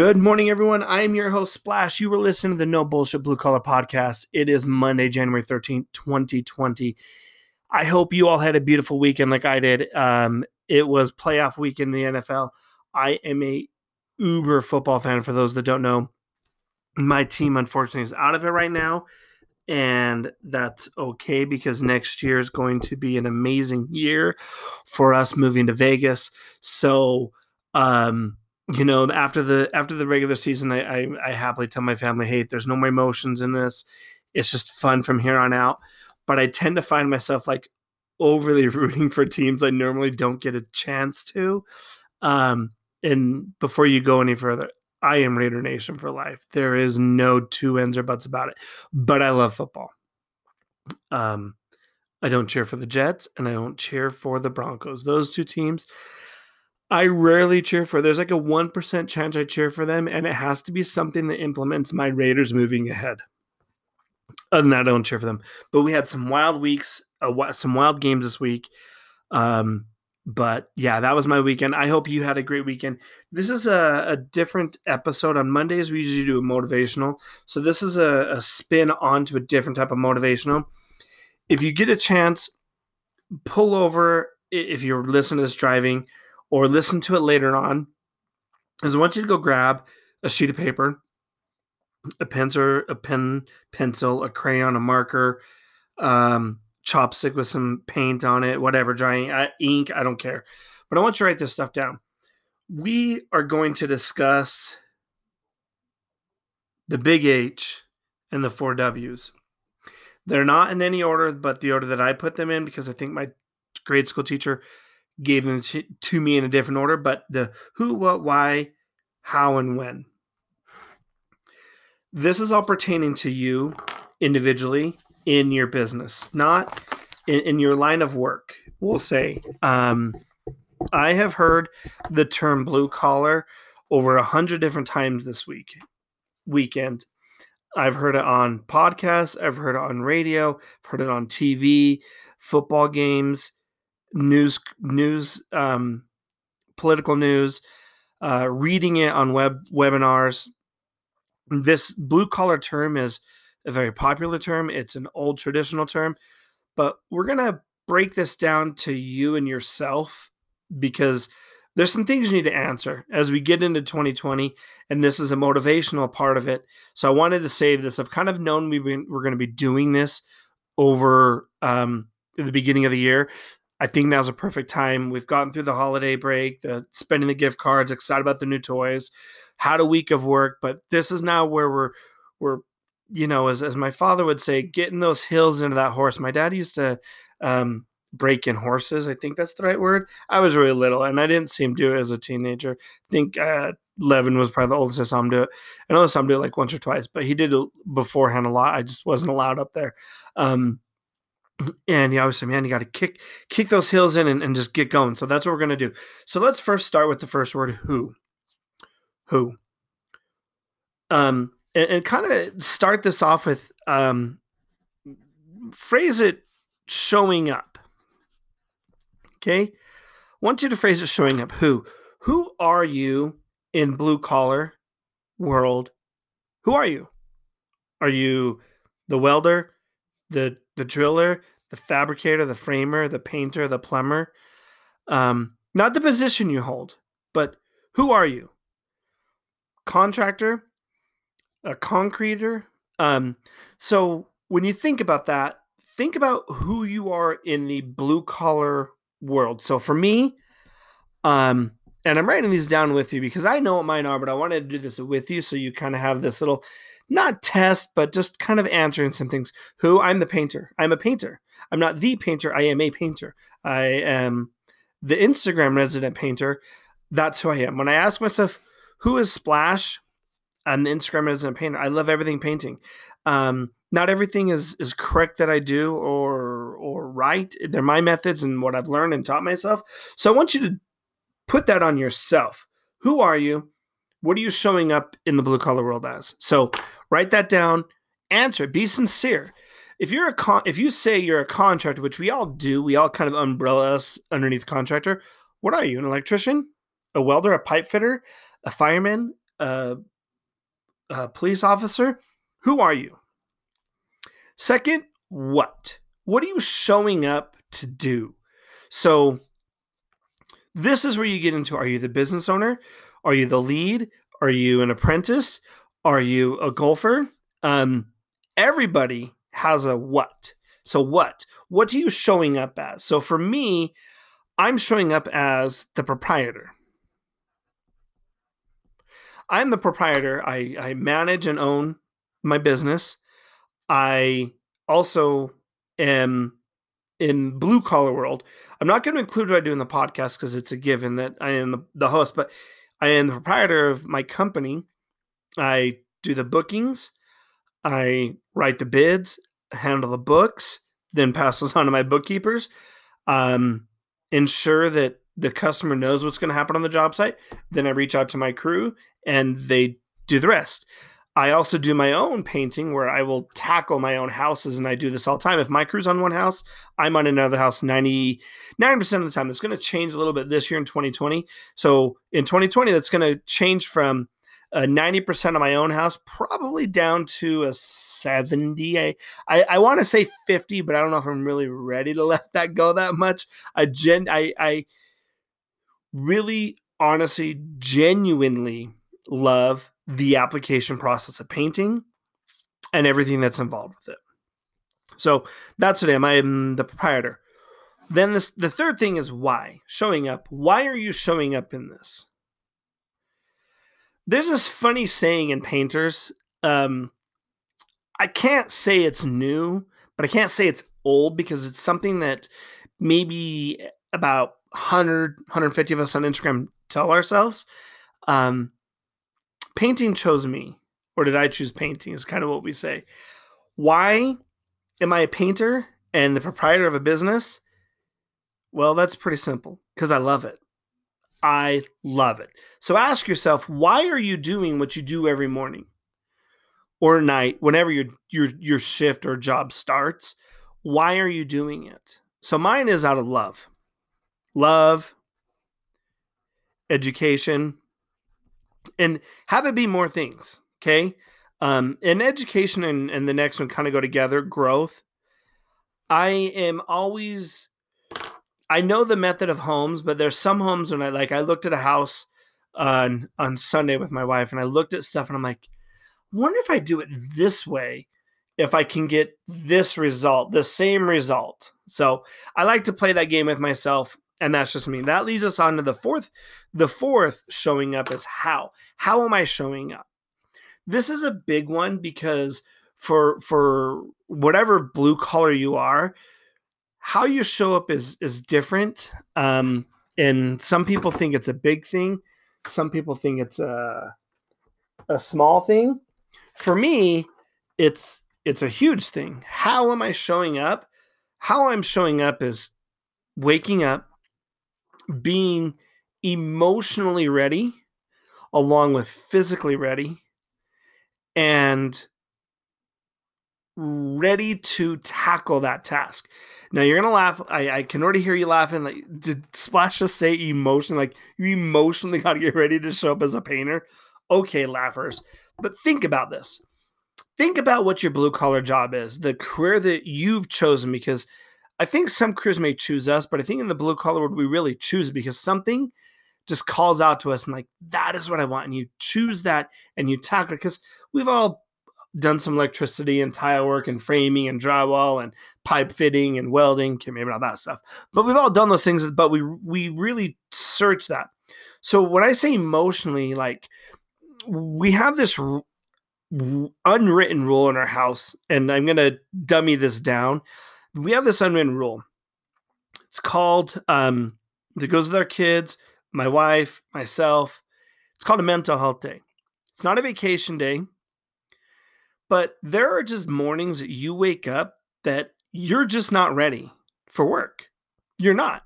Good morning, everyone. I am your host, Splash. You were listening to the No Bullshit Blue Collar Podcast. It is Monday, January 13th, 2020. I hope you all had a beautiful weekend like I did. Um, it was playoff week in the NFL. I am a uber football fan for those that don't know. My team, unfortunately, is out of it right now. And that's okay because next year is going to be an amazing year for us moving to Vegas. So, um, you know, after the after the regular season, I, I, I happily tell my family, hey, there's no more emotions in this. It's just fun from here on out. But I tend to find myself like overly rooting for teams I normally don't get a chance to. Um, and before you go any further, I am Raider Nation for life. There is no two ends or buts about it. But I love football. Um, I don't cheer for the Jets and I don't cheer for the Broncos. Those two teams I rarely cheer for. There's like a 1% chance I cheer for them, and it has to be something that implements my Raiders moving ahead. Other than that, I don't cheer for them. But we had some wild weeks, uh, some wild games this week. Um, but yeah, that was my weekend. I hope you had a great weekend. This is a, a different episode. On Mondays, we usually do a motivational. So this is a, a spin onto a different type of motivational. If you get a chance, pull over if you're listening to this driving or listen to it later on is I want you to go grab a sheet of paper, a pencil, a pen, pencil, a crayon, a marker, um, chopstick with some paint on it, whatever, drying uh, ink, I don't care. But I want you to write this stuff down. We are going to discuss the big H and the four W's. They're not in any order, but the order that I put them in because I think my grade school teacher gave them to me in a different order, but the who, what, why, how, and when. This is all pertaining to you individually in your business, not in, in your line of work. We'll say. Um, I have heard the term blue collar over a hundred different times this week weekend. I've heard it on podcasts, I've heard it on radio, I've heard it on TV, football games, news news um, political news uh, reading it on web webinars. This blue collar term is a very popular term. It's an old traditional term. But we're going to break this down to you and yourself because there's some things you need to answer as we get into 2020 and this is a motivational part of it. So i wanted to save this. I've kind of known we we're going to be doing this over um, the beginning of the year I think now's a perfect time. We've gotten through the holiday break, the spending the gift cards, excited about the new toys, had a week of work, but this is now where we're we're you know, as as my father would say, getting those hills into that horse. My dad used to um, break in horses. I think that's the right word. I was really little, and I didn't see him do it as a teenager. I think uh, Levin was probably the oldest I saw him do it. I know I saw him do it like once or twice, but he did it beforehand a lot. I just wasn't allowed up there. Um, and he always said, "Man, you got to kick kick those heels in and, and just get going." So that's what we're gonna do. So let's first start with the first word, who. Who. Um, and, and kind of start this off with um, phrase it showing up. Okay, I want you to phrase it showing up. Who? Who are you in blue collar world? Who are you? Are you the welder? The the driller, the fabricator, the framer, the painter, the plumber. Um, not the position you hold, but who are you? Contractor, a concreter. Um, so when you think about that, think about who you are in the blue collar world. So for me, um, and I'm writing these down with you because I know what mine are, but I wanted to do this with you so you kind of have this little not test, but just kind of answering some things. Who I'm the painter. I'm a painter. I'm not the painter. I am a painter. I am the Instagram resident painter. That's who I am. When I ask myself, who is Splash? I'm the Instagram resident painter. I love everything painting. Um, not everything is is correct that I do or or right. They're my methods and what I've learned and taught myself. So I want you to put that on yourself. Who are you? What are you showing up in the blue collar world as? So write that down, answer, be sincere. If you're a con- if you say you're a contractor, which we all do, we all kind of umbrella us underneath contractor. What are you? An electrician, a welder, a pipe fitter, a fireman, a, a police officer, who are you? Second, what? What are you showing up to do? So, this is where you get into are you the business owner? Are you the lead? Are you an apprentice? Are you a golfer? Um, everybody has a what. So, what? What are you showing up as? So, for me, I'm showing up as the proprietor. I'm the proprietor. I, I manage and own my business. I also am in blue collar world. I'm not going to include what I do in the podcast because it's a given that I am the, the host, but I am the proprietor of my company. I do the bookings, I write the bids, handle the books, then pass those on to my bookkeepers. Um, ensure that the customer knows what's going to happen on the job site. Then I reach out to my crew and they do the rest. I also do my own painting where I will tackle my own houses and I do this all the time. If my crew's on one house, I'm on another house 99% of the time. It's going to change a little bit this year in 2020. So in 2020, that's going to change from a 90% of my own house, probably down to a 70. I, I, I want to say 50, but I don't know if I'm really ready to let that go that much. I gen I, I really honestly genuinely love the application process of painting and everything that's involved with it. So that's what I am. I am the proprietor. Then this the third thing is why showing up. Why are you showing up in this? There's this funny saying in painters. Um, I can't say it's new, but I can't say it's old because it's something that maybe about 100, 150 of us on Instagram tell ourselves. Um, painting chose me, or did I choose painting? Is kind of what we say. Why am I a painter and the proprietor of a business? Well, that's pretty simple because I love it. I love it. So ask yourself, why are you doing what you do every morning or night, whenever your your your shift or job starts? Why are you doing it? So mine is out of love. Love, education, and have it be more things. Okay. Um, and education and, and the next one kind of go together growth. I am always, I know the method of homes, but there's some homes when I like, I looked at a house on, on Sunday with my wife and I looked at stuff and I'm like, wonder if I do it this way, if I can get this result, the same result. So I like to play that game with myself and that's just me. That leads us on to the fourth. The fourth showing up is how. How am I showing up? This is a big one because for for whatever blue collar you are, how you show up is is different. Um, and some people think it's a big thing. Some people think it's a a small thing. For me, it's it's a huge thing. How am I showing up? How I'm showing up is waking up, being emotionally ready along with physically ready and ready to tackle that task. Now you're gonna laugh. I, I can already hear you laughing. Like, did Splash just say emotion? Like you emotionally got to get ready to show up as a painter. Okay, laughers. But think about this. Think about what your blue collar job is, the career that you've chosen, because I think some crews may choose us, but I think in the blue collar world, we really choose because something just calls out to us and like, that is what I want. And you choose that and you tackle because we've all done some electricity and tile work and framing and drywall and pipe fitting and welding. Okay, maybe not that stuff, but we've all done those things. But we we really search that. So when I say emotionally, like we have this r- unwritten rule in our house, and I'm gonna dummy this down we have this unwritten rule. It's called um that goes with our kids, my wife, myself. It's called a mental health day. It's not a vacation day, but there are just mornings that you wake up that you're just not ready for work. You're not.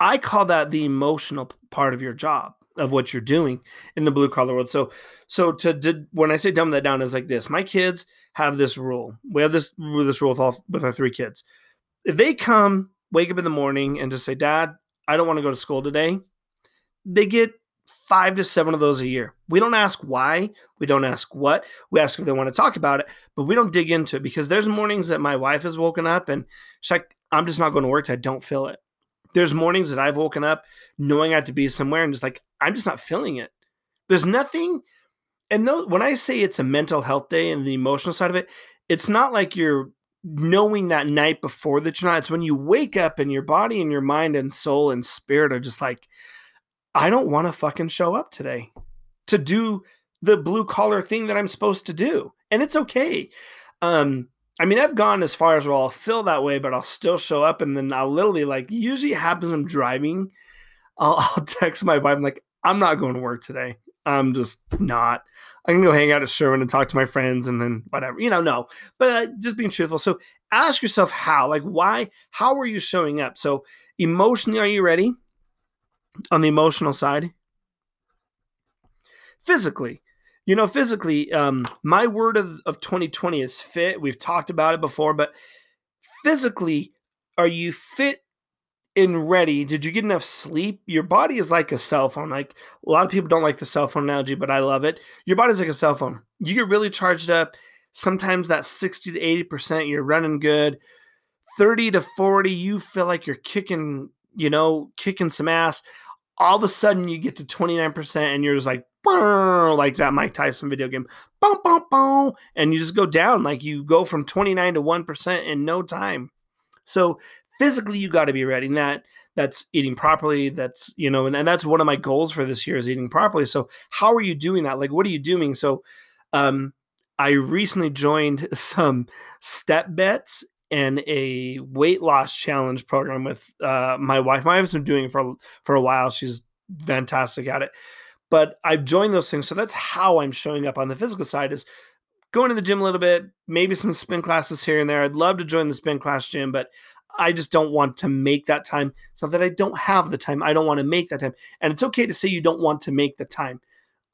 I call that the emotional part of your job of what you're doing in the blue collar world. So, so to, to when I say dumb that down is like this. My kids have this rule. We have this this rule with all with our three kids. If they come, wake up in the morning, and just say, "Dad, I don't want to go to school today," they get five to seven of those a year. We don't ask why, we don't ask what, we ask if they want to talk about it, but we don't dig into it because there's mornings that my wife has woken up and she's like, I'm just not going to work. I don't feel it. There's mornings that I've woken up knowing I have to be somewhere and just like, I'm just not feeling it. There's nothing. And those, when I say it's a mental health day and the emotional side of it, it's not like you're knowing that night before that you're not. It's when you wake up and your body and your mind and soul and spirit are just like, I don't want to fucking show up today to do the blue collar thing that I'm supposed to do. And it's okay. Um, I mean, I've gone as far as well, I'll feel that way, but I'll still show up. And then I'll literally, like, usually happens when I'm driving. I'll, I'll text my wife, I'm like, I'm not going to work today. I'm just not. I can go hang out at Sherwin and talk to my friends and then whatever, you know, no, but uh, just being truthful. So ask yourself how, like, why, how are you showing up? So emotionally, are you ready on the emotional side? Physically, you know, physically, um, my word of, of 2020 is fit. We've talked about it before, but physically, are you fit and ready? Did you get enough sleep? Your body is like a cell phone. Like a lot of people don't like the cell phone analogy, but I love it. Your body's like a cell phone. You get really charged up. Sometimes that 60 to 80%, you're running good. 30 to 40, you feel like you're kicking, you know, kicking some ass. All of a sudden you get to 29% and you're just like, like that Mike Tyson video game, bum, boom, boom, and you just go down. Like you go from 29 to 1% in no time. So physically you got to be ready. And that that's eating properly. That's you know, and, and that's one of my goals for this year is eating properly. So how are you doing that? Like what are you doing? So um I recently joined some step bets and a weight loss challenge program with uh, my wife. My wife's been doing it for for a while. She's fantastic at it. But I've joined those things, so that's how I'm showing up on the physical side. Is going to the gym a little bit, maybe some spin classes here and there. I'd love to join the spin class gym, but I just don't want to make that time. It's not that I don't have the time. I don't want to make that time. And it's okay to say you don't want to make the time.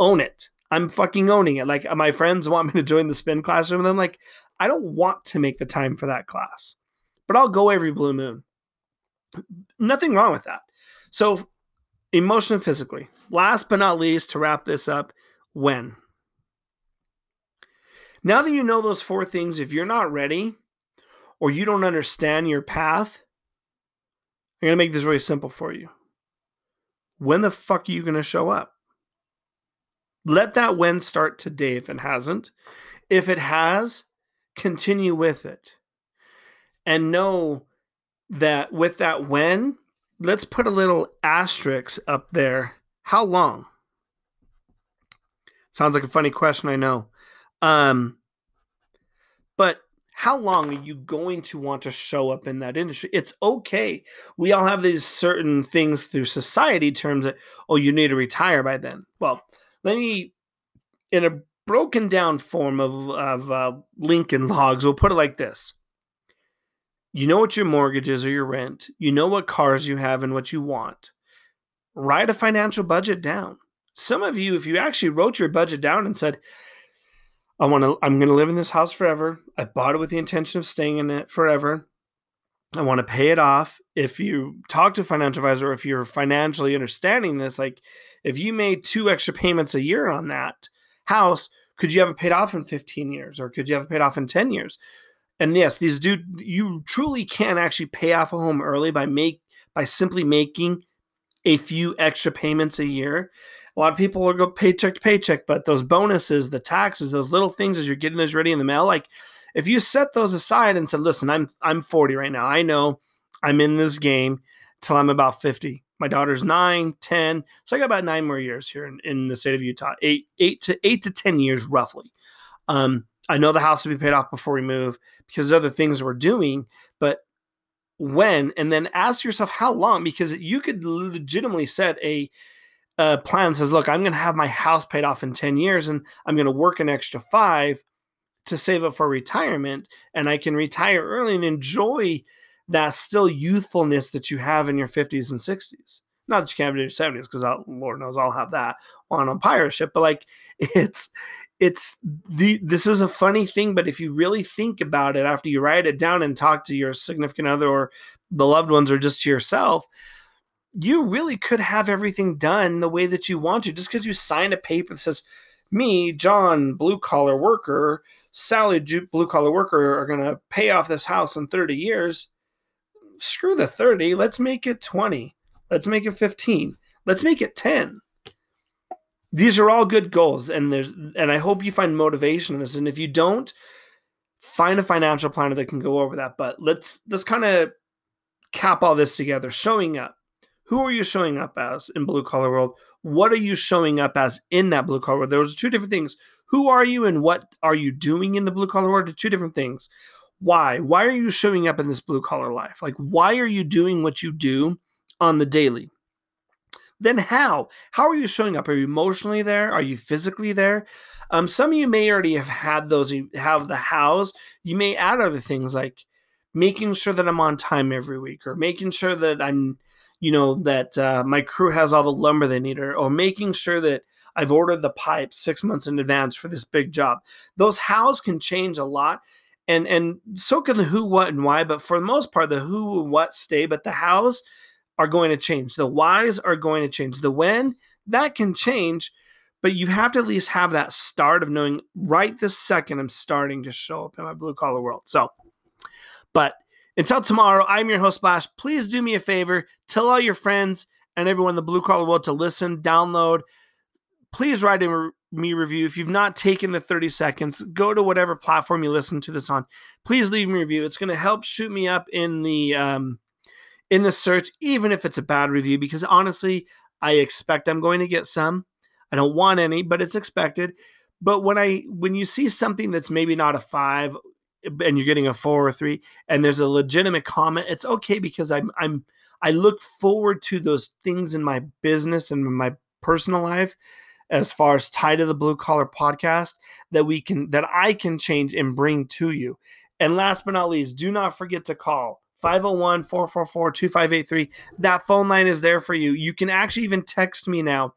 Own it. I'm fucking owning it. Like uh, my friends want me to join the spin classroom. And I'm like, I don't want to make the time for that class, but I'll go every blue moon. Nothing wrong with that. So, emotionally, physically. Last but not least, to wrap this up, when? Now that you know those four things, if you're not ready, or you don't understand your path, I'm going to make this really simple for you. When the fuck are you going to show up? Let that when start today if it hasn't. If it has, continue with it. And know that with that when, let's put a little asterisk up there. How long? Sounds like a funny question, I know. Um, but how long are you going to want to show up in that industry? It's okay. We all have these certain things through society terms that, oh, you need to retire by then. Well, let me, in a broken down form of, of uh, Lincoln logs, we'll put it like this. You know what your mortgage is or your rent. You know what cars you have and what you want. Write a financial budget down. Some of you, if you actually wrote your budget down and said, I want to I'm going to live in this house forever. I bought it with the intention of staying in it forever. I want to pay it off. If you talk to a financial advisor, if you're financially understanding this, like if you made two extra payments a year on that house, could you have it paid off in 15 years or could you have it paid off in 10 years? And yes, these do you truly can actually pay off a home early by make by simply making a few extra payments a year a lot of people will go paycheck to paycheck, but those bonuses, the taxes, those little things as you're getting those ready in the mail, like if you set those aside and said, listen, I'm I'm 40 right now. I know I'm in this game till I'm about 50. My daughter's nine, 10. So I got about nine more years here in, in the state of Utah. Eight, eight to eight to 10 years roughly. Um, I know the house will be paid off before we move because there's other things we're doing, but when and then ask yourself how long because you could legitimately set a uh, plan says, look, I'm going to have my house paid off in 10 years and I'm going to work an extra five to save up for retirement and I can retire early and enjoy that still youthfulness that you have in your 50s and 60s. Not that you can't in your 70s, because Lord knows I'll have that on a pirate ship, but like it's it's the this is a funny thing, but if you really think about it after you write it down and talk to your significant other or the loved ones or just to yourself, you really could have everything done the way that you want to just because you sign a paper that says, me, John, blue collar worker, Sally, blue collar worker, are going to pay off this house in 30 years. Screw the 30. Let's make it 20. Let's make it 15. Let's make it 10. These are all good goals, and there's and I hope you find motivation in this. And if you don't, find a financial planner that can go over that. But let's let's kind of cap all this together. Showing up. Who are you showing up as in blue collar world? What are you showing up as in that blue collar world? There was two different things. Who are you and what are you doing in the blue collar world? Are two different things. Why? Why are you showing up in this blue collar life? Like, why are you doing what you do on the daily? Then how? How are you showing up? Are you emotionally there? Are you physically there? Um, some of you may already have had those. You have the hows. You may add other things like making sure that I'm on time every week, or making sure that I'm, you know, that uh, my crew has all the lumber they need, or, or making sure that I've ordered the pipe six months in advance for this big job. Those hows can change a lot, and and so can the who, what, and why. But for the most part, the who and what stay, but the hows are going to change. The whys are going to change. The when that can change, but you have to at least have that start of knowing right this second I'm starting to show up in my blue collar world. So, but until tomorrow, I'm your host Splash. Please do me a favor, tell all your friends and everyone in the blue collar world to listen, download. Please write a me review. If you've not taken the 30 seconds, go to whatever platform you listen to this on. Please leave me a review. It's going to help shoot me up in the um, in the search, even if it's a bad review, because honestly, I expect I'm going to get some. I don't want any, but it's expected. But when I when you see something that's maybe not a five and you're getting a four or three, and there's a legitimate comment, it's okay because I'm I'm I look forward to those things in my business and my personal life as far as tied to the blue collar podcast that we can that I can change and bring to you. And last but not least, do not forget to call 501 444 2583. That phone line is there for you. You can actually even text me now.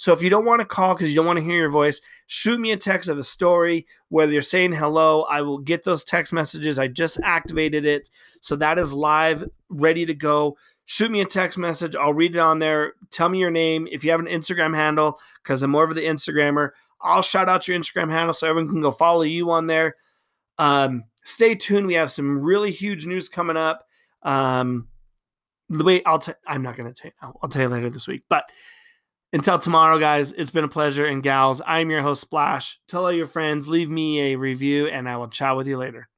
So if you don't want to call because you don't want to hear your voice, shoot me a text of a story, whether you're saying hello. I will get those text messages. I just activated it. So that is live, ready to go. Shoot me a text message. I'll read it on there. Tell me your name. If you have an Instagram handle, because I'm more of the Instagrammer, I'll shout out your Instagram handle so everyone can go follow you on there. Um, stay tuned. We have some really huge news coming up. Um, the way I'll, t- I'm not going to tell you, I'll tell you later this week. But until tomorrow, guys, it's been a pleasure. And gals, I'm your host, Splash. Tell all your friends, leave me a review, and I will chat with you later.